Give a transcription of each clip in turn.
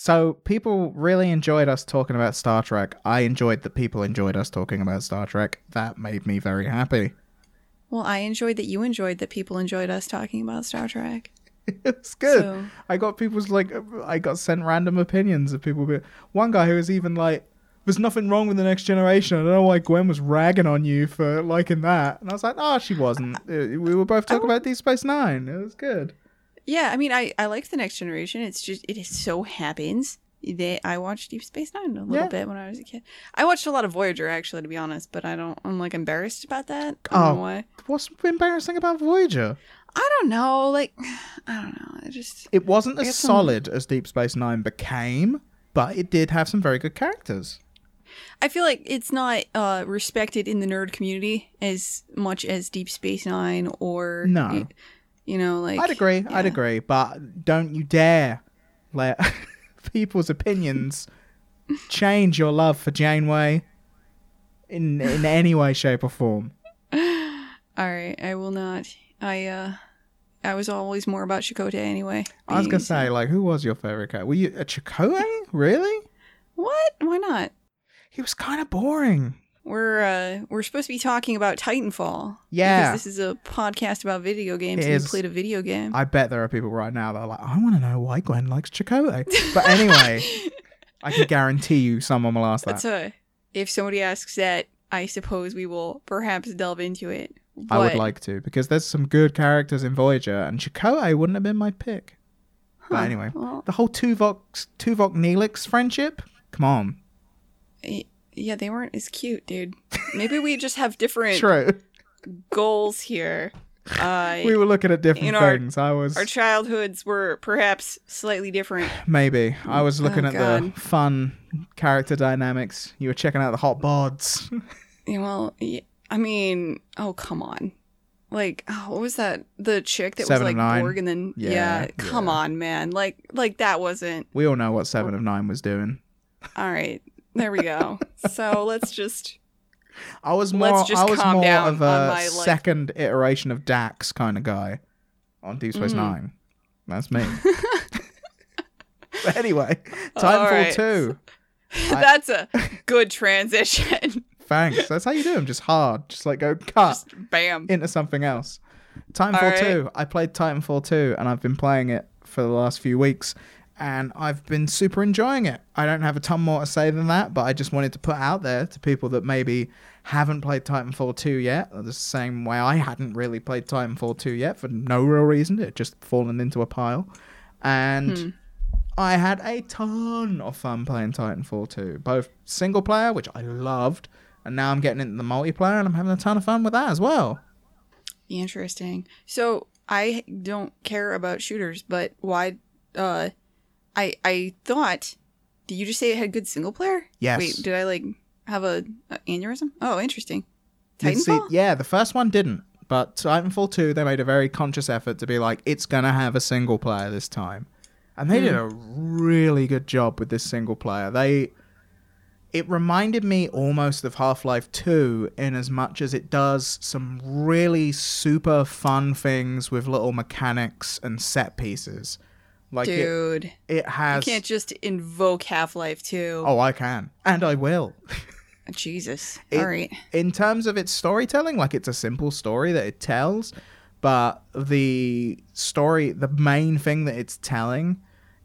So people really enjoyed us talking about Star Trek. I enjoyed that people enjoyed us talking about Star Trek. That made me very happy. Well, I enjoyed that you enjoyed that people enjoyed us talking about Star Trek. it's good. So- I got people's like I got sent random opinions of people. Be- One guy who was even like, "There's nothing wrong with the Next Generation." I don't know why Gwen was ragging on you for liking that, and I was like, "Oh, she wasn't." Uh, we were both talking about Deep Space Nine. It was good. Yeah, I mean, I I liked the Next Generation. It's just it is so happens. They I watched Deep Space Nine a little Yeah. bit when I was a kid. I watched a lot of Voyager actually, to be honest, but I don't. I'm like embarrassed about that. I don't Oh. know why. What's embarrassing about Voyager? I don't know. Like, I don't know. It just It wasn't as guess some- solid as Deep Space Nine became, but it did have some very good characters. I feel like it's not uh, respected in the nerd community as much as Deep Space Nine or No. y- you know, like I'd agree. I'd agree, but don't you dare let people's opinions change your love for Janeway in in any way, shape, or form. All right, I will not. I uh, I was always more about Chakotay anyway. I was gonna say, like, who was your favorite character? Were you a Chakotay? Really? what? Why not? He was kind of boring. We're uh we're supposed to be talking about Titanfall. Yeah. Because this is a podcast about video games It and played a video game. I bet there are people right now that are like, I want to know why Gwen likes Chakotay. But anyway, I can guarantee you someone will ask that. A if somebody asks that, I suppose we will perhaps delve into it. I would like to because there's some good characters in Voyager, and Chakotay wouldn't have been my pick. But anyway, well, the whole Tuvok Tuvok Neelix friendship. Come on, y- yeah, they weren't as cute, dude. Maybe we just have different true. goals here. Uh, We were looking at different in our- things. I was our childhoods were perhaps slightly different. maybe I was looking Oh, at the fun character dynamics. You were checking out the hot bods. Yeah, well, I mean, oh come on, like oh, what was that? The chick that Seven was like? Borg, and then Yeah, yeah, come yeah. on, man, like like that wasn't we all know what Seven of Nine was doing. all right. There we go. so let's just I was more. Let's just I was calm more down of a on my, like- second iteration of Dax kind of guy on Deep Space Mhm. Nine. That's me. but anyway, All Titanfall right. Two. That's a good transition. Thanks. That's how you do them. Just hard. Just like go cut just bam. into something else. Titanfall Alright. 2. I played Titanfall 2 and I've been playing it for the last few weeks and I've been super enjoying it. I don't have a ton more to say than that, but I just wanted to put out there to people that maybe haven't played Titanfall 2 yet, the same way I hadn't really played Titanfall 2 yet for no real reason. It just fallen into a pile. And Hmm. I had a ton of fun playing Titanfall 2, both single player, which I loved, and now I'm getting into the multiplayer and I'm having a ton of fun with that as well. Interesting. So I don't care about shooters, but why? Uh, I I thought. Did you just say it had good single player? Yes. Wait, did I like have a, a aneurysm? Oh, interesting. You see- Titanfall. yeah, the first one didn't, but Titanfall 2, they made a very conscious effort to be like, it's going to have a single player this time. And they did a hmm. really good job with this single player. They. It reminded me almost of Half Life 2 in as much as it does some really super fun things with little mechanics and set pieces. Like Dude, it you has. You can't just invoke Half Life 2. Oh, I can. And I will. Jesus. It- All right. in terms of its storytelling, like it's a simple story that it tells, but the story, the main thing that it's telling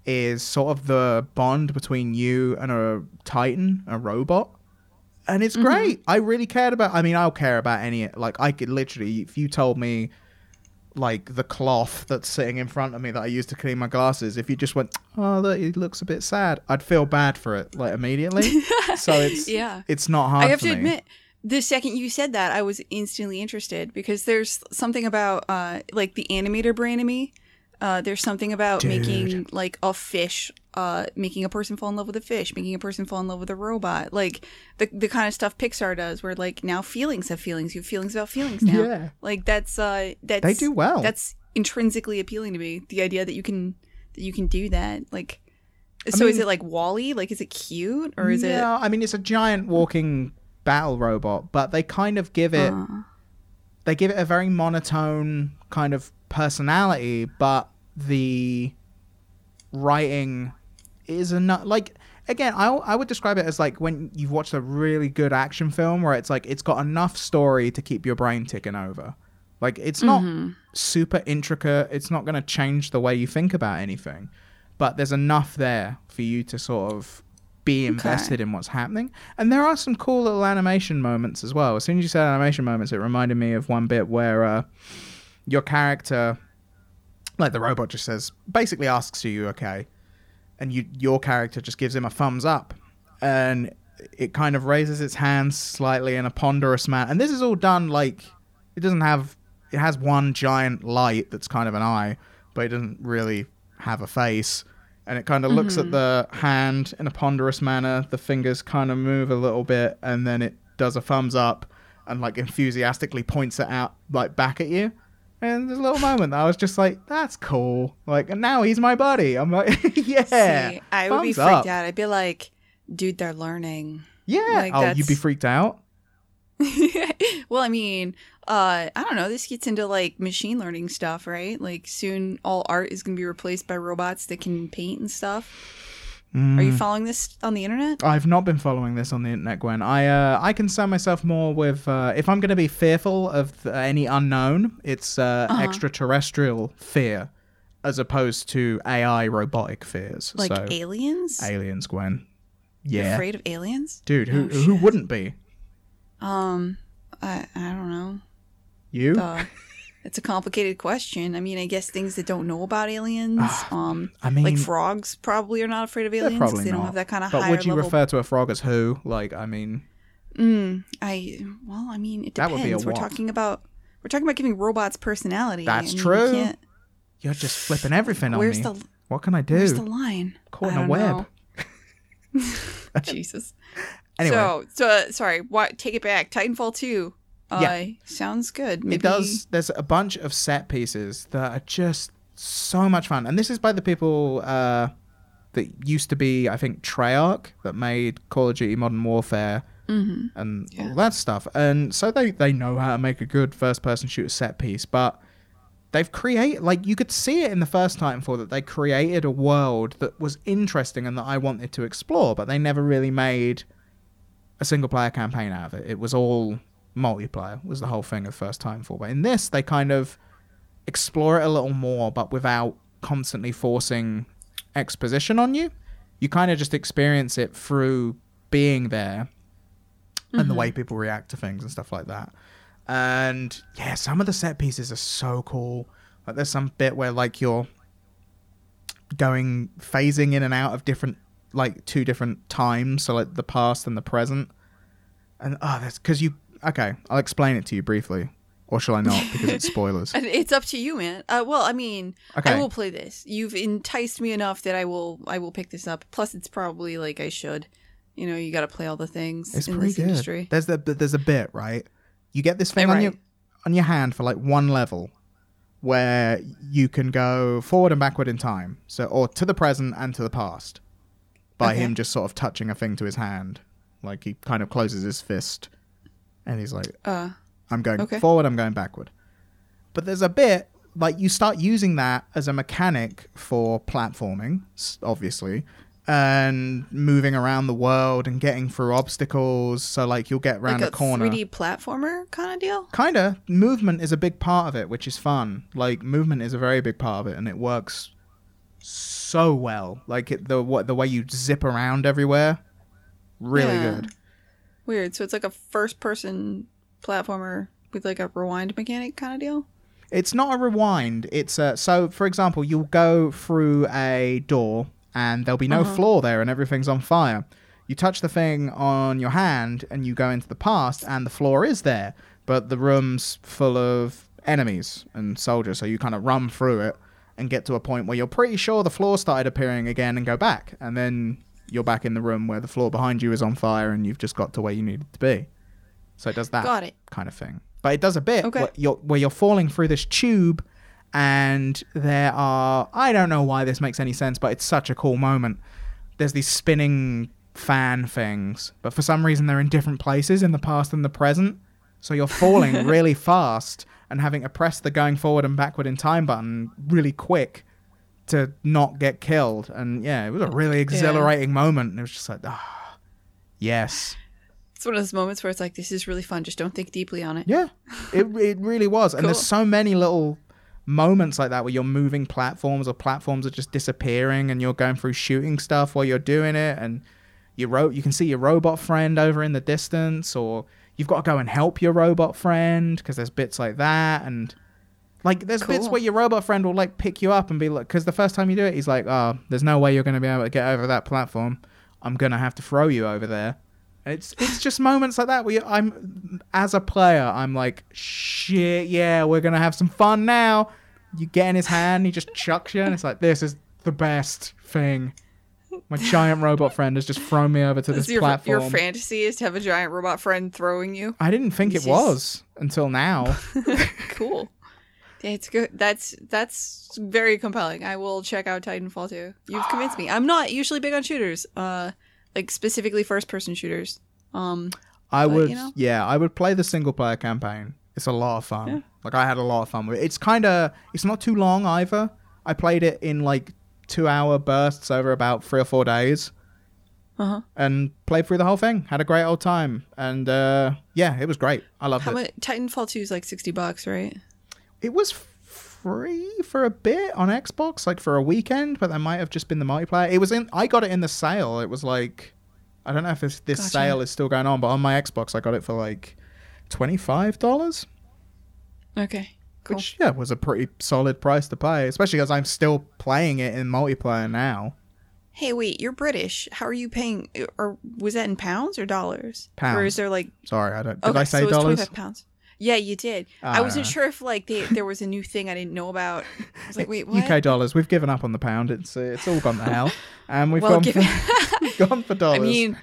is sort of the bond between you and a Titan, a robot. And it's mm-hmm. great. I really cared about I mean, I'll care about any like I could literally if you told me like the cloth that's sitting in front of me that I use to clean my glasses, if you just went, Oh, look, it looks a bit sad, I'd feel bad for it, like immediately. so it's Yeah. it's not hard I have to me. admit, the second you said that, I was instantly interested because there's something about uh like the animator brain in me. Uh, there's something about Dude. making like a fish, uh, making a person fall in love with a fish, making a person fall in love with a robot, like the the kind of stuff Pixar does, where like now feelings have feelings, you have feelings about feelings now. Yeah. Like that's uh that's They do well. That's intrinsically appealing to me. The idea that you can that you can do that, like. So is mean- it like WALL-E? Like, is it cute or is it yeah, I mean it's a giant walking battle robot, but they kind of give it? it Uh, they give it a very monotone kind of personality, but the writing is enough. Like again, I I would describe it as like when you've watched a really good action film where it's like it's got enough story to keep your brain ticking over. Like it's not Mm-hmm. super intricate. It's not going to change the way you think about anything, but there's enough there for you to sort of be invested in what's happening. And there are some cool little animation moments as well. As soon as you said animation moments, it reminded me of one bit where uh, your character, like the robot, just says, basically asks "You okay?" And you your character just gives him a thumbs up, and it kind of raises its hands slightly in a ponderous manner. And this is all done like it doesn't have it has one giant light that's kind of an eye, but it doesn't really have a face. And it kind of looks at mm-hmm. the hand in a ponderous manner. The fingers kind of move a little bit, and then it does a thumbs up and like enthusiastically points it out like back at you. And there's a little moment that I was just like, "That's cool." Like, and now he's my buddy. I'm like, "Yeah." See, I would be freaked up. out. I'd be like, dude, they're learning. Yeah. Like, oh, you'd be freaked out. well, I mean, uh, I don't know. This gets into like machine learning stuff, right? Like soon all art is going to be replaced by robots that can paint and stuff. Are Mm. you following this on the internet? I've not been following this on the internet, Gwen. I uh, I concern myself more with uh, if I'm going to be fearful of th- any unknown, it's uh, Uh-huh. extraterrestrial fear, as opposed to AI robotic fears. Like so aliens? aliens, Gwen. You're Yeah, afraid of aliens? dude. Who Oh, who wouldn't be? Um, I I don't know. You? Uh, it's a complicated question. I mean, I guess things that don't know about aliens, um, I mean, like frogs, probably are not afraid of aliens 'cause probably they don't have that kind of but higher would you level. refer to a frog as who? Like, I mean, Mm, I well, I mean, it That depends. would be a we're talking about we're talking about giving robots personality. That's I mean, true. can't- you're just flipping everything Where's on me. the what can I do? where's the line? Caught in a don't web. know. Jesus. Anyway. So, so uh, sorry. What? Take it back. Titanfall two. Yeah. sounds good. Maybe, It does. There's a bunch of set pieces that are just so much fun, and this is by the people uh, that used to be, I think, Treyarch that made Call of Duty Modern Warfare Mhm. and Yeah. all that stuff, and so they they know how to make a good first-person shooter set piece, but. They've created, like, you could see it in the first Titanfall that they created a world that was interesting and that I wanted to explore, but they never really made a single player campaign out of it. It was all multiplayer was the whole thing of first time for. But in this, they kind of explore it a little more, but without constantly forcing exposition on you. You kind of just experience it through being there and the way mm-hmm. people react to things and stuff like that. And yeah, some of the set pieces are so cool. Like there's some bit where like you're going phasing in and out of different like two different times, so like the past and the present. And oh, that's because you. Okay, I'll explain it to you briefly, or shall I not? Because it's spoilers. It's up to you, man. Uh, well, I mean, Okay. I will play this. You've enticed me enough that I will. I will pick this up. Plus, it's probably like I should. You know, you got to play all the things It's in pretty this good. industry. There's the there's a bit right. You get this thing Yeah, on your on your hand for like one level, where you can go forward and backward in time, so or to the present and to the past, by Okay. him just sort of touching a thing to his hand, like he kind of closes his fist, and he's like, Uh, I'm going Okay. forward, I'm going backward. But there's a bit like you start using that as a mechanic for platforming, obviously, and moving around the world and getting through obstacles. So like you'll get around like a a corner. 3D platformer kind of deal. Kinda movement is a big part of it, which is fun. Like movement is a very big part of it, and it works so well. Like it, the what the way you zip around everywhere, really Yeah. good. Weird. So it's like a first-person platformer with like a rewind mechanic kind of deal. It's not a rewind. It's a so. For example, you'll go through a door and there'll be no Uh-huh. floor there, and everything's on fire. You touch the thing on your hand, and you go into the past, and the floor is there, but the room's full of enemies and soldiers. So you kind of run through it and get to a point where you're pretty sure the floor started appearing again, and go back, and then you're back in the room where the floor behind you is on fire, and you've just got to where you needed to be. So it does that it. kind of thing. But it does a bit Okay. where, you're, where you're falling through this tube, and there are I don't know why this makes any sense, but it's such a cool moment. There's these spinning fan things, but for some reason they're in different places in the past and the present. So you're falling really fast and having to press the going forward and backward in time button really quick to not get killed. And yeah, it was a really exhilarating moment. And it was just like, ah, yes. It's one of those moments where it's like, this is really fun. Just don't think deeply on it. Yeah, it it really was, and there's so many little moments like that where you're moving platforms or platforms are just disappearing, and you're going through shooting stuff while you're doing it, and you ro- you can see your robot friend over in the distance, or you've got to go and help your robot friend because there's bits like that, and like there's bits where your robot friend will like pick you up and be like, because the first time you do it, he's like, oh, there's no way you're going to be able to get over that platform. I'm gonna have to throw you over there. It's it's just moments like that where you, I'm as a player, I'm like, shit, yeah, we're gonna have some fun now. You get in his hand, he just chucks you, and it's like, this is the best thing. My giant robot friend has just thrown me over to this Is your, platform. your fantasy is to have a giant robot friend throwing you. I didn't think it just- was until now. Cool. It's good. That's that's very compelling. I will check out Titanfall 2. You've convinced me. I'm not usually big on shooters. Uh like specifically first person shooters. Um I But, would, you know. yeah, I would play the single player campaign. It's a lot of fun. Yeah. Like I had a lot of fun with it. It's kind of, it's not too long either. I played it in like two hour bursts over about three or four days. uh-huh. and played through the whole thing. Had a great old time, and uh, yeah, it was great. I loved it. How it. much Titanfall 2 is like 60 bucks, right? It was free for a bit on Xbox, like for a weekend, but that might have just been the multiplayer. It was in. I got it in the sale. It was like, I don't know if this, this Gotcha. sale is still going on, but on my Xbox, I got it for like twenty five dollars, Okay. Cool. which yeah was a pretty solid price to pay, especially because I'm still playing it in multiplayer now. Hey, wait, you're British. How are you paying or was that in pounds or dollars? Pounds. Or is there like Sorry, I don't. Did okay, I say so dollars? 25 pounds. Yeah, you did. I Ah. wasn't sure if like they, there was a new thing I didn't know about. I was like, wait, what? UK dollars. We've given up on the pound. It's uh, it's all gone to hell, and we've well, gone, given for, gone for dollars. I mean,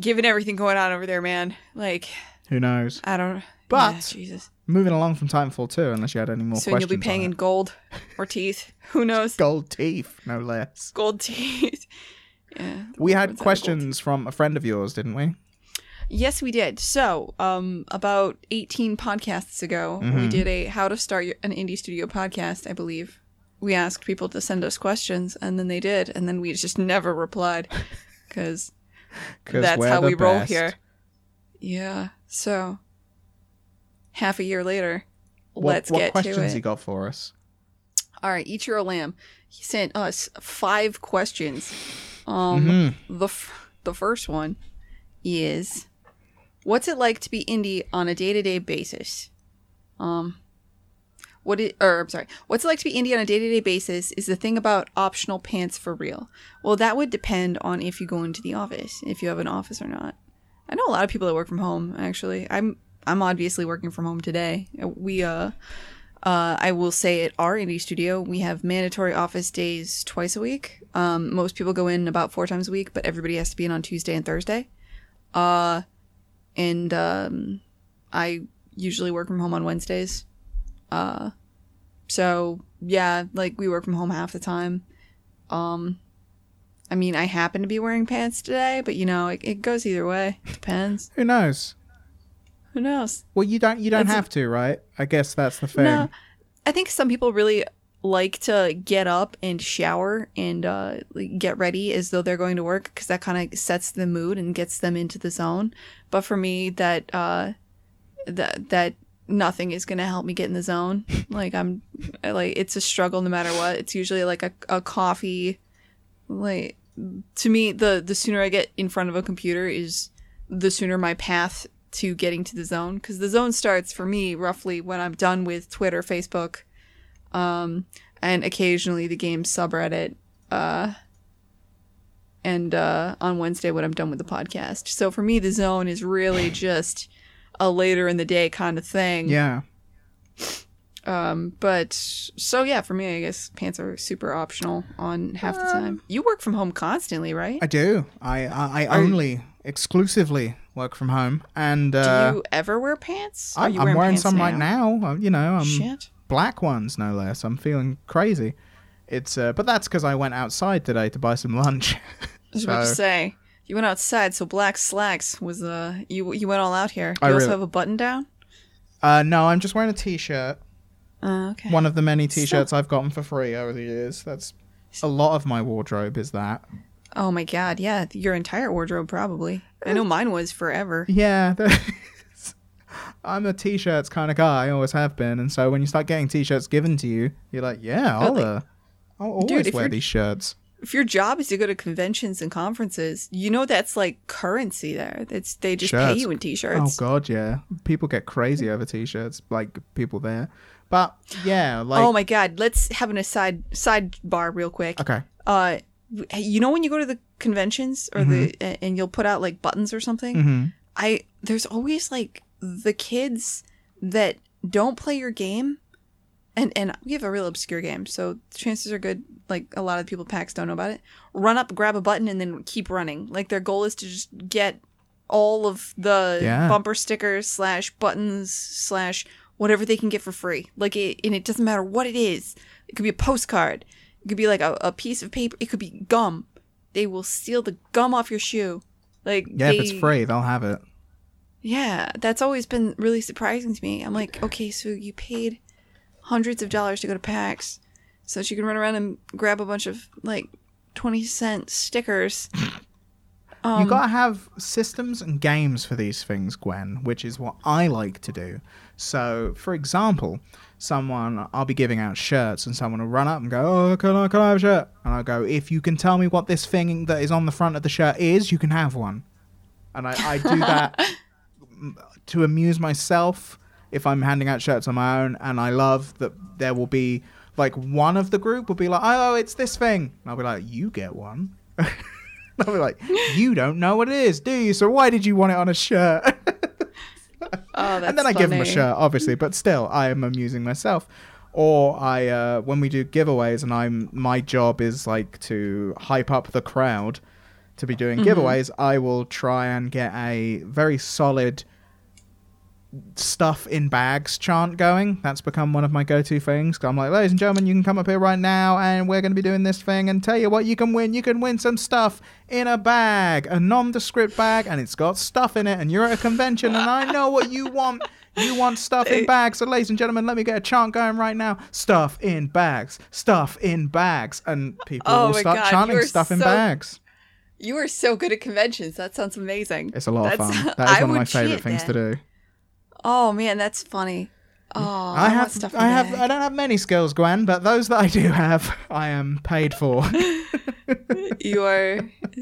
given everything going on over there, man, like Who knows? I don't. But- yeah, Jesus. Moving along from Titanfall 2, unless you had any more Soon you'll be paying in gold or teeth. Who knows? gold teeth, no less. Gold teeth. yeah. We had questions from a friend of yours, didn't we? Yes, we did. So, um, about 18 podcasts ago, we Mhm. did a how to start an indie studio podcast, I believe. We asked people to send us questions, and then they did, and then we just never replied because that's how we roll here. Yeah. So, half a year later, What, let's what get questions to it. you got for us? All right, your lamb. He sent us five questions. Um, Mhm. the f- the first one is, what's it like to be indie on a day to day basis? Um, what it, or I'm sorry, what's it like to be indie on a day to day basis is the thing about optional pants for real. Well, that would depend on if you go into the office, if you have an office or not. I know a lot of people that work from home. Actually, I'm I'm obviously working from home today. We uh. Uh, I will say at our indie studio, we have mandatory office days twice a week. Um, most people go in about four times a week, but everybody has to be in on Tuesday and Thursday. Uh, and um, I usually work from home on Wednesdays. Uh, so yeah, like we work from home half the time. Um, I mean, I happen to be wearing pants today, but you know, it, it goes either way. Depends. Who knows? Who knows? Well, you don't you don't It's- have to, right? I guess that's the thing. No, I think some people really like to get up and shower and uh, get ready as though they're going to work because that kind of sets the mood and gets them into the zone. But for me, that uh, that that nothing is gonna help me get in the zone. like I'm like it's a struggle no matter what. It's usually like a, a coffee. Like to me, the the sooner I get in front of a computer is the sooner my path to getting to the zone because the zone starts for me roughly when I'm done with Twitter, Facebook, um, and occasionally the game subreddit, uh, and uh, on Wednesday when I'm done with the podcast. So for me, the zone is really just a later in the day kind of thing. Yeah. Um, but so yeah, for me, I guess pants are super optional on half the time. You work from home constantly, right? I do. I I, I only exclusively work from home, and uh, Do you ever wear pants? I'm, you I'm wearing pants some right now. Uh, You know, I'm Shit. Black ones no less. I'm feeling crazy. It's uh, but that's because I went outside today to buy some lunch. I was about to say you went outside, so black slacks was uh you you went all out here. You I also really- have a button down. uh, no, I'm just wearing a t-shirt Uh, okay. One of the many T-shirts I've gotten for free over the years. That's a lot of my wardrobe. Is that? Oh my god, yeah, your entire wardrobe probably. I know mine was forever. Yeah. I'm a T-shirts kind of guy. I always have been. And so when you start getting T-shirts given to you, you're like, yeah, I'll, uh, I'll always if wear these shirts. If your job is to go to conventions and conferences, you know that's like currency there. That's they just pay you in Oh t-shirts. Oh god, yeah. People get crazy over T-shirts. Like people there. But yeah, like oh my god, let's have an aside sidebar real quick. okay. Uh you know when you go to the conventions or the and you'll put out like buttons or something? Mm-hmm. I there's always like the kids that don't play your game and and we have a real obscure game so chances are good like a lot of people PAX don't know about it. Run up grab a button and then keep running. Like their goal is to just get all of the Yeah. bumper stickers slash buttons slash whatever they can get for free. Like it and it doesn't matter what it is. It could be a postcard. It could be like a, a piece of paper. It could be gum. They will steal the gum off your shoe. Like Yeah, if it's free, they'll have it. Yeah, that's always been really surprising to me. I'm like, okay, so you paid hundreds of dollars to go to PAX so that you can run around and grab a bunch of like 20 cent stickers. Um, you gotta have systems and games for these things, Gwen, which is what I like to do. So, for example, someone I'll be giving out shirts, and someone will run up and go, "Oh, can I, can I have a shirt?" And I go, "If you can tell me what this thing that is on the front of the shirt is, you can have one." And I, I do that to amuse myself if I'm handing out shirts on my own, and I love that there will be like one of the group will be like, "Oh, it's this thing," and I'll be like, "You get one." I'll be like, "You don't know what it is, do you? So why did you want it on a shirt?" oh, that's and then I give them a shirt, obviously, but still, I am amusing myself. Or I, uh, when we do giveaways, and I'm my job is like to hype up the crowd to be doing Mm-hmm. giveaways. I will try and get a very solid stuff in bags chant going. That's become one of my go-to things. I'm like, ladies and gentlemen, you can come up here right now, and we're going to be doing this thing. And tell you what, you can win. You can win some stuff in a bag, a nondescript bag, and it's got stuff in it. And you're at a convention, and I know what you want. You want stuff in bags. So, ladies and gentlemen, let me get a chant going right now. Stuff in bags. Stuff in bags. And people Oh will start God, chanting stuff in bags. You are so good at conventions. That sounds amazing. It's a lot of That's- fun. That is I one of my favorite things to do. Oh man, that's funny. Oh, I want have, I have. I don't have many skills, Gwen, but those that I do have, I am paid for. you are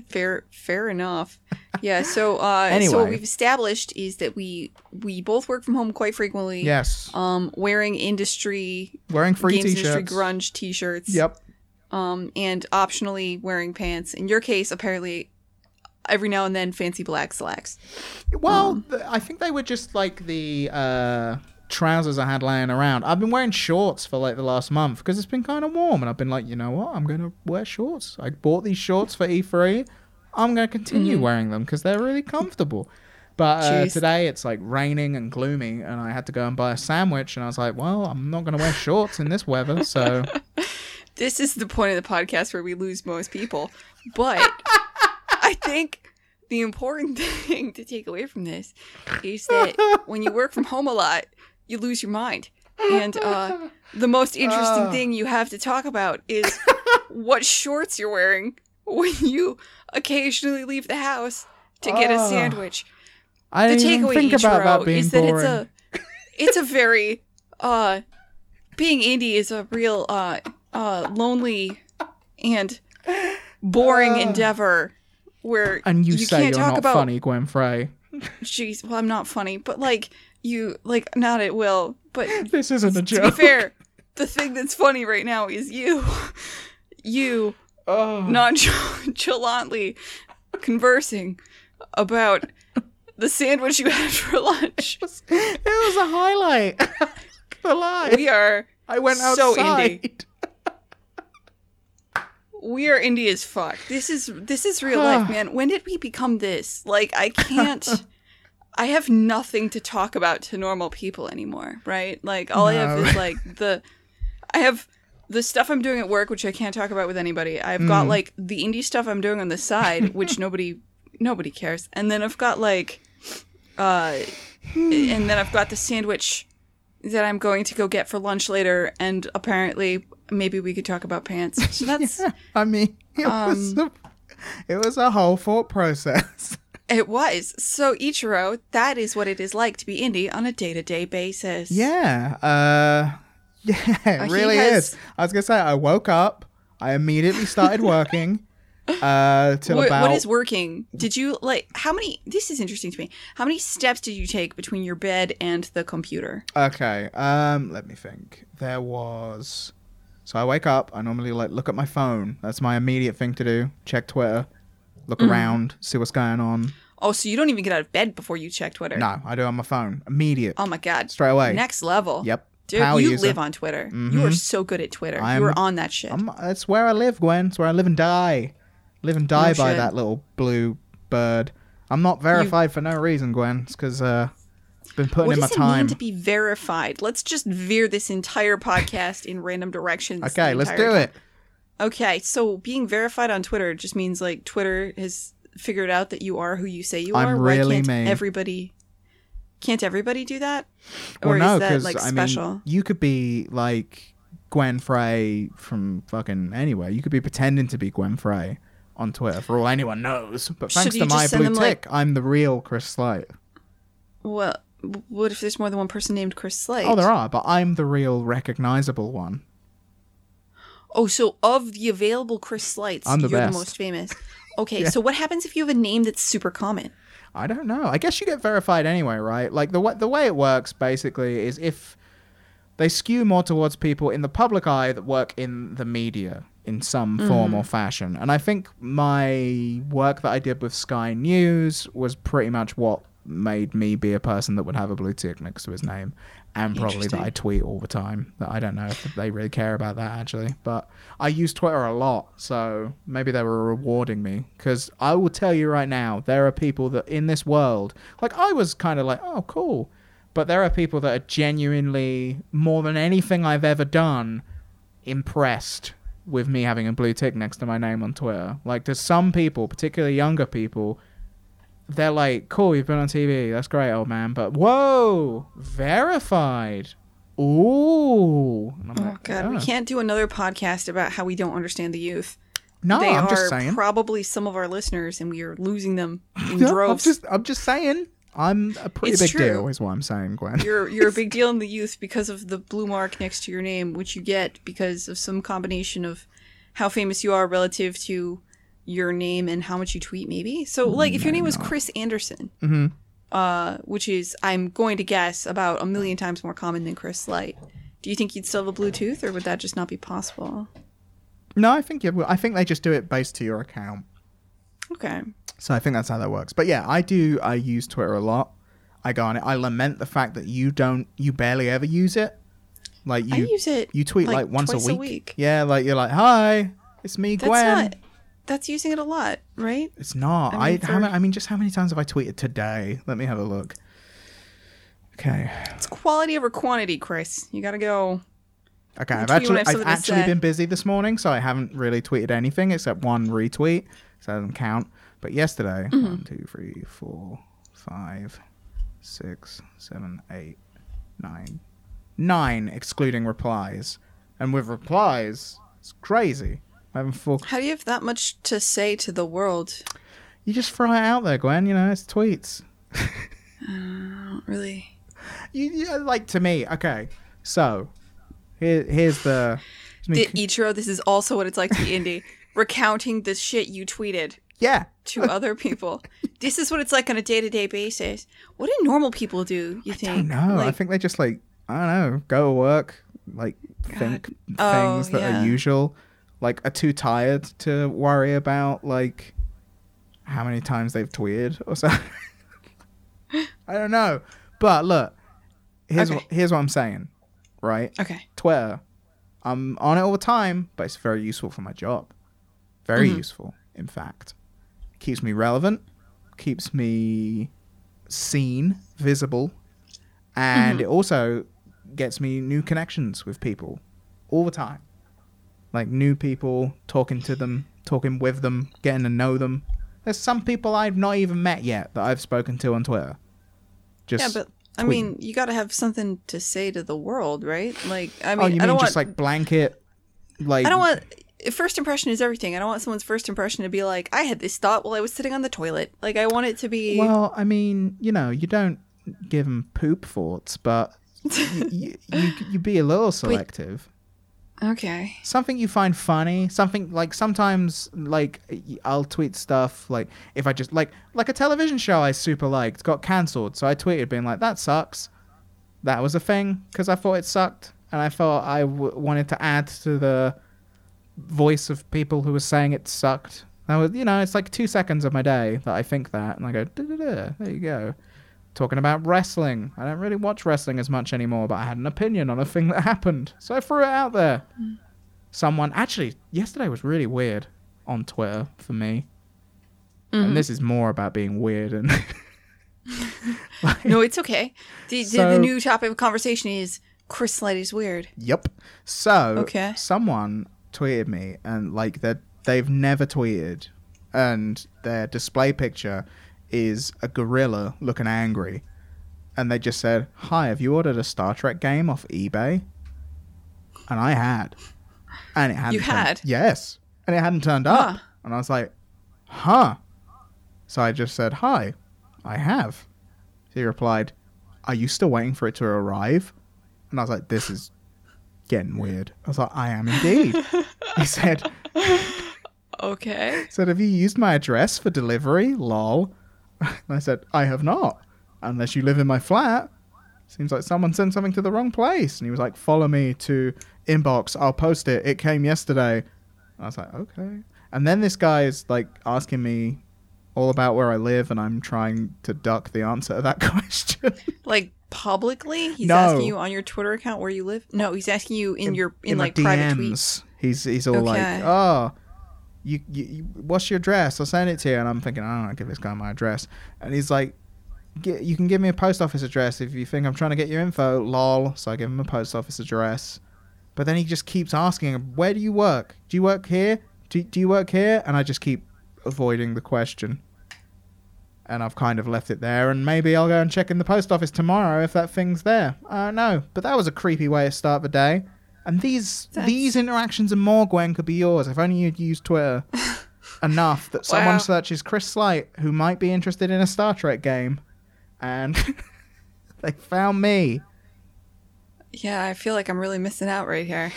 fair fair enough yeah so uh so what we've established is that we we both work from home quite frequently yes, um wearing industry wearing free games industry t-shirts. grunge t-shirts Yep. Um and optionally wearing pants in your case apparently every now and then fancy black slacks Well, Um, th- I think they were just like the uh, trousers I had laying around. I've been wearing shorts for like the last month because it's been kind of warm, and I've been like, you know what, I'm gonna wear shorts. I bought these shorts for E3. I'm gonna continue wearing them because they're really comfortable. But uh. Today it's like raining and gloomy, and I had to go and buy a sandwich, and I was like, well, I'm not gonna wear shorts in this weather, so this is the point of the podcast where we lose most people but i think the important thing to take away from this is that when you work from home a lot you lose your mind and uh, the most interesting Ah. thing you have to talk about is what shorts you're wearing when you occasionally leave the house to get a Ah. sandwich I the takeaway think that being is that boring. it's a it's a very uh being indie is a real uh uh lonely and boring endeavor where and you, say can't you're talk not about funny, Gwen Frey. jeez well I'm not funny but like you like not at will but This isn't a to be joke. fair the thing that's funny right now is you you Oh. nonchalantly conversing about the sandwich you had for lunch. it was a highlight. the lie. We are I went outside. so outside. We are indie as fuck. This is this is real life, man. When did we become this? Like I can't I have nothing to talk about to normal people anymore, right? Like all I have is like the I have the stuff I'm doing at work, which I can't talk about with anybody. I've Mm. got like the indie stuff I'm doing on the side, which nobody nobody cares. And then I've got like uh and then I've got the sandwich that I'm going to go get for lunch later, and apparently maybe we could talk about pants. So that's I mean, it was Um, a, it was a whole thought process. it was. So Ichiro, that is what it is like to be indie on a day to day basis. yeah. Uh yeah, it Uh, really has- is. I was gonna say I woke up, I immediately started working. uh till What, about what is working? Did you like how many? This is interesting to me. How many steps did you take between your bed and the computer? Okay. Um, let me think. There was. So I wake up. I normally like look at my phone. That's my immediate thing to do. Check Twitter, look Mm-hmm. around, see what's going on. Oh, so you don't even get out of bed before you check Twitter? No, I do on my phone. Immediate. Oh my god. Straight away. Next level. Yep. Dude, Power you user. live on Twitter. You are so good at Twitter. I'm- you are on that shit. I'm, that's where I live, Gwen. It's where I live and die. Live and die No by shit. that little blue bird. I'm not verified for no reason, Gwen. It's because uh, been putting what in my does it mean time. to be verified? Let's just veer this entire podcast in random directions. Okay, let's do time. it. Okay, so being verified on Twitter just means like Twitter has figured out that you are who you say you I'm are. really Why can't me. everybody? Can't everybody do that? Well, Or no, is that like I special? mean, you could be like Gwen Frey from fucking anywhere. You could be pretending to be Gwen Frey on Twitter for all anyone knows. But thanks to my blue them, like- tick, I'm the real Chris Slight. Well, what if there's more than one person named Chris Slight? Oh, there are, but I'm the real recognizable one. Oh, so of the available Chris Slights, I'm the you're best. the most famous. Okay, so what happens if you have a name that's super common? I don't know. I guess you get verified anyway, right? Like the way the way it works basically is if they skew more towards people in the public eye that work in the media in some mm-hmm. form or fashion. And I think my work that I did with Sky News was pretty much what made me be a person that would have a blue tick next to his name. And probably that I tweet all the time. That I don't know if they really care about that actually. But I use Twitter a lot, so maybe they were rewarding me. Because I will tell you right now, there are people that in this world, like I was kind of like, oh, cool. But there are people that are genuinely, more than anything I've ever done, impressed with me having a blue tick next to my name on Twitter. Like, to some people, particularly younger people, they're like, cool, you've been on TV. That's great, old man. But whoa, verified. Ooh. I'm Oh God, we can't do another podcast about how we don't understand the youth. No, they I'm are just saying. probably some of our listeners, and we are losing them in No, I'm droves. just, I'm just saying. I'm a pretty It's big true. deal, is what I'm saying, Gwen. You're you're a big deal in the youth because of the blue mark next to your name, which you get because of some combination of how famous you are relative to your name and how much you tweet, maybe. So, like, if your name was Chris Anderson, Mhm. uh, which is I'm going to guess about a million times more common than Chris Slight, do you think you'd still have a Bluetooth, or would that just not be possible? No, I think you. I think they just do it based to your account. Okay. So I think that's how that works. But yeah, I do. I use Twitter a lot. I go on it. I lament the fact that you don't. You barely ever use it. Like I you, use it. you tweet like, like, once a a week. week. Yeah, like you're like, hi, it's me, That's Gwen. not. That's using it a lot, right? It's not. I I, mean, how for- many, I mean, just how many times have I tweeted today? Let me have a look. Okay. It's quality over quantity, Chris. You gotta go. Okay, I've I actually I've actually been busy this morning, so I haven't really tweeted anything except one retweet. So that doesn't count. But yesterday, Mm-hmm. one, two, three, four, five, six, seven, eight, nine, nine, excluding replies. And with replies, it's crazy. I haven't full. How do you have that much to say to the world? You just throw it out there, Gwen. You know, it's tweets. Uh, I don't really. You, you like to me. Okay, so here, here's the. Did Ichiro, this is also what it's like to be indie. Recounting the shit you tweeted yeah, to other people. This is what it's like on a day to day basis. What do normal people do, you I think? don't know. I think they just like I don't know, go to work, like think Oh, things that yeah. are usual, like are too tired to worry about like how many times they've tweeted or so. I don't know, but look, here's Okay. what here's what I'm saying, right? okay. Twitter, I'm on it all the time, but it's very useful for my job. Very Mm-hmm. useful, in fact. Keeps me relevant, keeps me seen, visible, and Mm-hmm. it also gets me new connections with people all the time. Like new people, talking to them, talking with them, getting to know them. There's some people I've not even met yet that I've spoken to on Twitter. Just Yeah, but I mean, you got to have something to say to the world, right? Like, I oh, mean, oh, you I mean just want. like blanket? Like I don't want. First impression is everything. I don't want someone's first impression to be like, I had this thought while I was sitting on the toilet. Like, I want it to be. Well, I mean, you know, you don't give them poop thoughts, but you, you, you, you be a little selective. Okay. Something you find funny, something like sometimes like I'll tweet stuff like if I just like like a television show I super liked got cancelled, so I tweeted being like that sucks. That was a thing because I thought it sucked, and I thought I w- wanted to add to the voice of people who were saying it sucked. That was, you know, it's like two seconds of my day that I think that, and I go, there you go. Talking about wrestling. I don't really watch wrestling as much anymore, but I had an opinion on a thing that happened, so I threw it out there. Someone, actually, yesterday was really weird on Twitter for me. Mm-hmm. And this is more about being weird and. No, it's okay. The, the, So- the new topic of conversation is Chris Slight is weird. Yep. So Okay. someone tweeted me and like that they've never tweeted and their display picture is a gorilla looking angry. And they just said, Hi, have you ordered a Star Trek game off eBay? And I had. And it hadn't You turned- had? Yes. And it hadn't turned up. Huh. And I was like, Huh. So I just said, Hi, I have. He replied, Are you still waiting for it to arrive? And I was like, This is getting weird. I was like, I am indeed. he said, Okay. He said, Have you used my address for delivery? Lol. And I said, I have not. Unless you live in my flat. Seems like someone sent something to the wrong place. And he was like, Follow me to inbox. I'll post it. It came yesterday. I was like, Okay. And then this guy is like asking me all about where I live, and I'm trying to duck the answer to that question. Like publicly, he's No. asking you on your Twitter account where you live. No, he's asking you in, your in, my like private tweets. DMs. He's he's all like, Okay. oh, you, you, you what's your address? I'll send it to you. And I'm thinking, I don't know, give this guy my address. And he's like, "Gi- you can give me a post office address if you think I'm trying to get your info. Lol. So I give him a post office address. But then he just keeps asking, where do you work? Do you work here? Do, do you work here? And I just keep avoiding the question. And I've kind of left it there, and maybe I'll go and check in the post office tomorrow if that thing's there. I don't know, but that was a creepy way to start the day. And these That's- these interactions and more, Gwen, could be yours if only you'd used Twitter enough that someone Wow. searches Chris Slight who might be interested in a Star Trek game, and they found me. Yeah, I feel like I'm really missing out right here.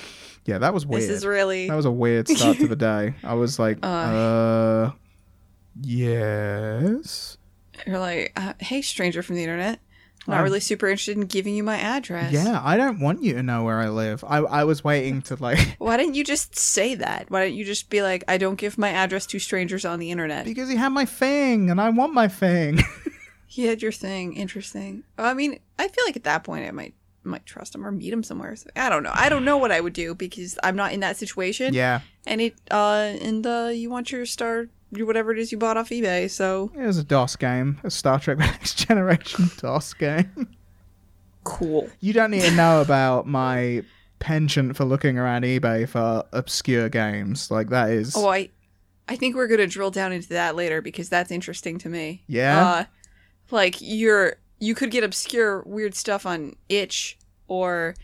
Yeah, that was weird. This is really That was a weird start to the day. I was like, Uh. uh, yes. you're like, uh, hey, stranger from the internet. I'm not Um, really super interested in giving you my address. Yeah, I don't want you to know where I live. I, I was waiting to like Why didn't you just say that? Why didn't you just be like, I don't give my address to strangers on the internet? because you have my thing and I want my thing. He had your thing. Interesting. I mean, I feel like at that point I might might trust him or meet him somewhere. So, I don't know. I don't know what I would do because I'm not in that situation. yeah, And it uh and uh you want your star whatever it is you bought off eBay. So it was a DOS game, a Star Trek: The Next Generation DOS game. cool. You don't need to know about my penchant for looking around eBay for obscure games. Like that is Oh, I I think we're gonna drill down into that later because that's interesting to me. Yeah? Uh, like you're you could get obscure weird stuff on itch or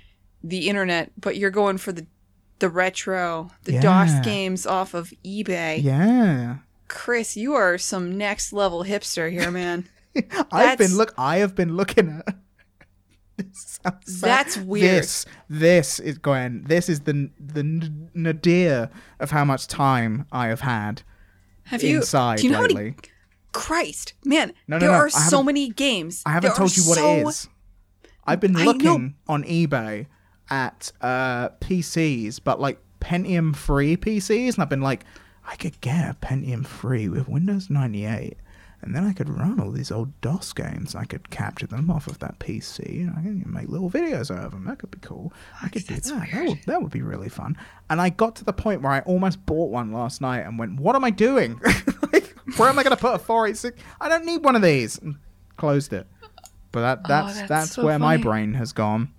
the internet, but you're going for the the retro, the Yeah. DOS games off of eBay. yeah. Chris, you are some next level hipster here, man. I've been look. I have been looking at. This That's weird. This, this is Gwen. This is the the nadir of how much time I have had Have you inside do you know how lately. many Christ, man, No, no, there no, are so many games. I haven't There told you what so- it is. I've been looking on eBay at uh, PCs, but like Pentium free PCs, and I've been like, I could get a Pentium free with Windows 98, and then I could run all these old DOS games. I could capture them off of that PC, and I can make little videos out of them. That could be cool. I could do that. That would, that would be really fun. And I got to the point where I almost bought one last night and went, "What am I doing? like, where am I going to put a 486? I don't need one of these." And closed it. But that that's that's that's, so where my brain has gone.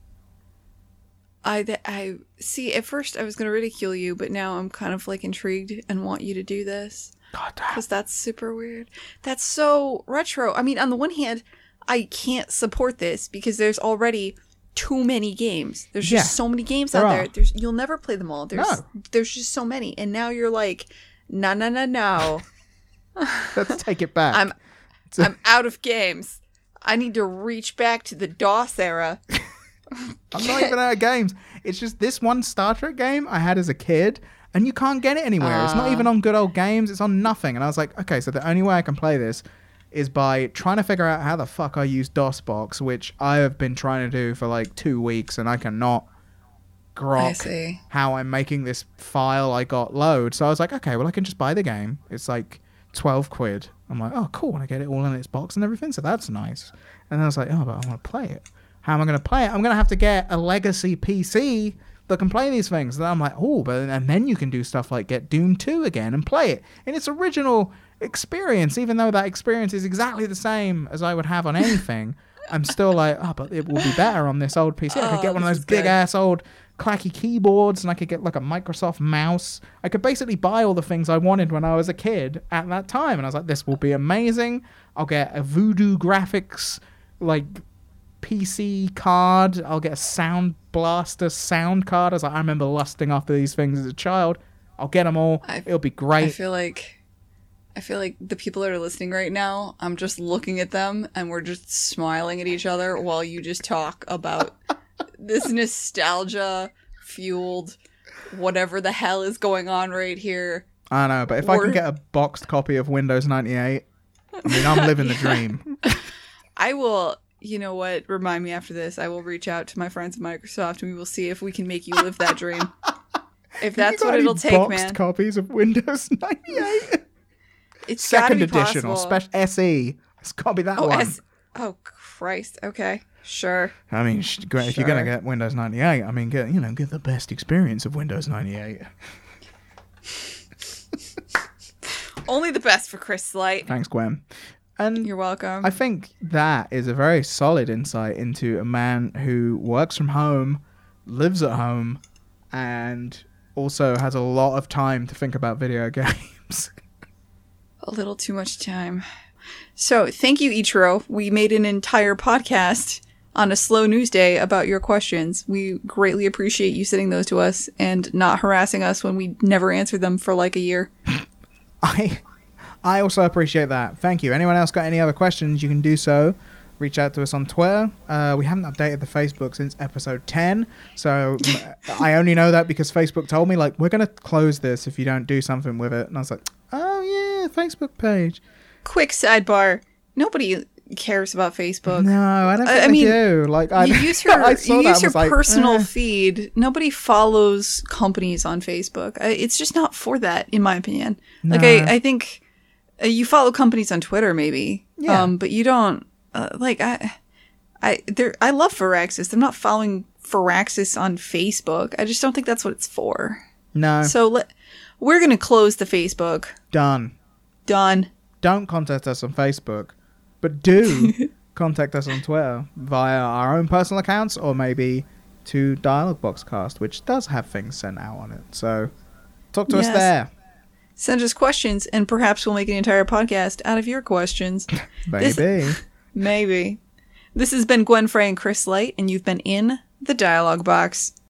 I th- I see. At first, I was gonna ridicule you, but now I'm kind of like intrigued and want you to do this because that's super weird. That's so retro. I mean, on the one hand, I can't support this because there's already too many games. There's Yeah. just so many games There out are. there. There's you'll never play them all. There's No. there's just so many. And now you're like, no, no, no, no. Let's take it back. I'm I'm out of games. I need to reach back to the DOS era. I'm not even out of games. It's just this one Star Trek game I had as a kid, and you can't get it anywhere. it's not Ah. even on good old games. It's on nothing. And I was like, okay, so the only way I can play this is by trying to figure out how the fuck I use DOSBox, which I have been trying to do for like two weeks, and I cannot I grok see. how I'm making this file I got load. So I was like, okay, well I can just buy the game. It's like twelve quid. I'm like, oh cool, and I get it all in its box and everything. So that's nice. And then I was like, oh, but I want to play it. How am I going to play it? I'm going to have to get a legacy PC that can play these things. And I'm like, oh, but and then you can do stuff like get Doom 2 again and play it in its original experience, even though that experience is exactly the same as I would have on anything. I'm still like, oh, but it will be better on this old PC. I could Oh, get one of those good. big ass old clacky keyboards and I could get like a Microsoft mouse. I could basically buy all the things I wanted when I was a kid at that time. And I was like, this will be amazing. I'll get a Voodoo Graphics like PC card. I'll get a Sound Blaster sound card. I was like, I remember lusting after these things as a child. I'll get them all. I- It'll be great. I feel like I feel like the people that are listening right now, I'm just looking at them and we're just smiling at each other while you just talk about this nostalgia fueled whatever the hell is going on right here. I know, but if I can get a boxed copy of Windows 98, I mean, I'm living the dream. I will, you know what, remind me after this. I will reach out to my friends at Microsoft and we will see if we can make you live that dream. If that's what it'll take, man. copies of Windows 98. It's Second edition or special SE. It's got to be that Oh, one. S- oh Christ. Okay. Sure. I mean, sh- great, if you're gonna get Windows 98, I mean, get you know, get the best experience of Windows 98. Only the best for Chris Slight. Thanks, Gwen. And You're welcome. I think that is a very solid insight into a man who works from home, lives at home, and also has a lot of time to think about video games. a little too much time. So, thank you, Ichiro. We made an entire podcast on a slow news day about your questions. We greatly appreciate you sending those to us and not harassing us when we never answered them for like a year. I I also appreciate that. Thank you. Anyone else got any other questions? You can do so. Reach out to us on Twitter. Uh, we haven't updated the Facebook since episode 10. So I only know that because Facebook told me, like, we're going to close this if you don't do something with it. And I was like, oh, yeah, Facebook page. Quick sidebar nobody cares about Facebook. No, I don't I- think I they mean, do. Like, I, you use your you use your like, personal eh. feed. Nobody follows companies on Facebook. I, it's just not for that, in my opinion. Like I, I think uh, you follow companies on Twitter, maybe. Yeah. Um, but you don't. Uh, like I, I there. I love Firaxis. I'm not following Firaxis on Facebook. I just don't think that's what it's for. No, So let we're gonna close the Facebook. done. Done. Don't contact us on Facebook, but do contact us on Twitter via our own personal accounts or maybe to Dialogue Boxcast, which does have things sent out on it. So talk to us there. Send us questions, and perhaps we'll make an entire podcast out of your questions. This- Maybe. Maybe. This has been Gwen Frey and Chris Slight, and you've been in the dialogue box.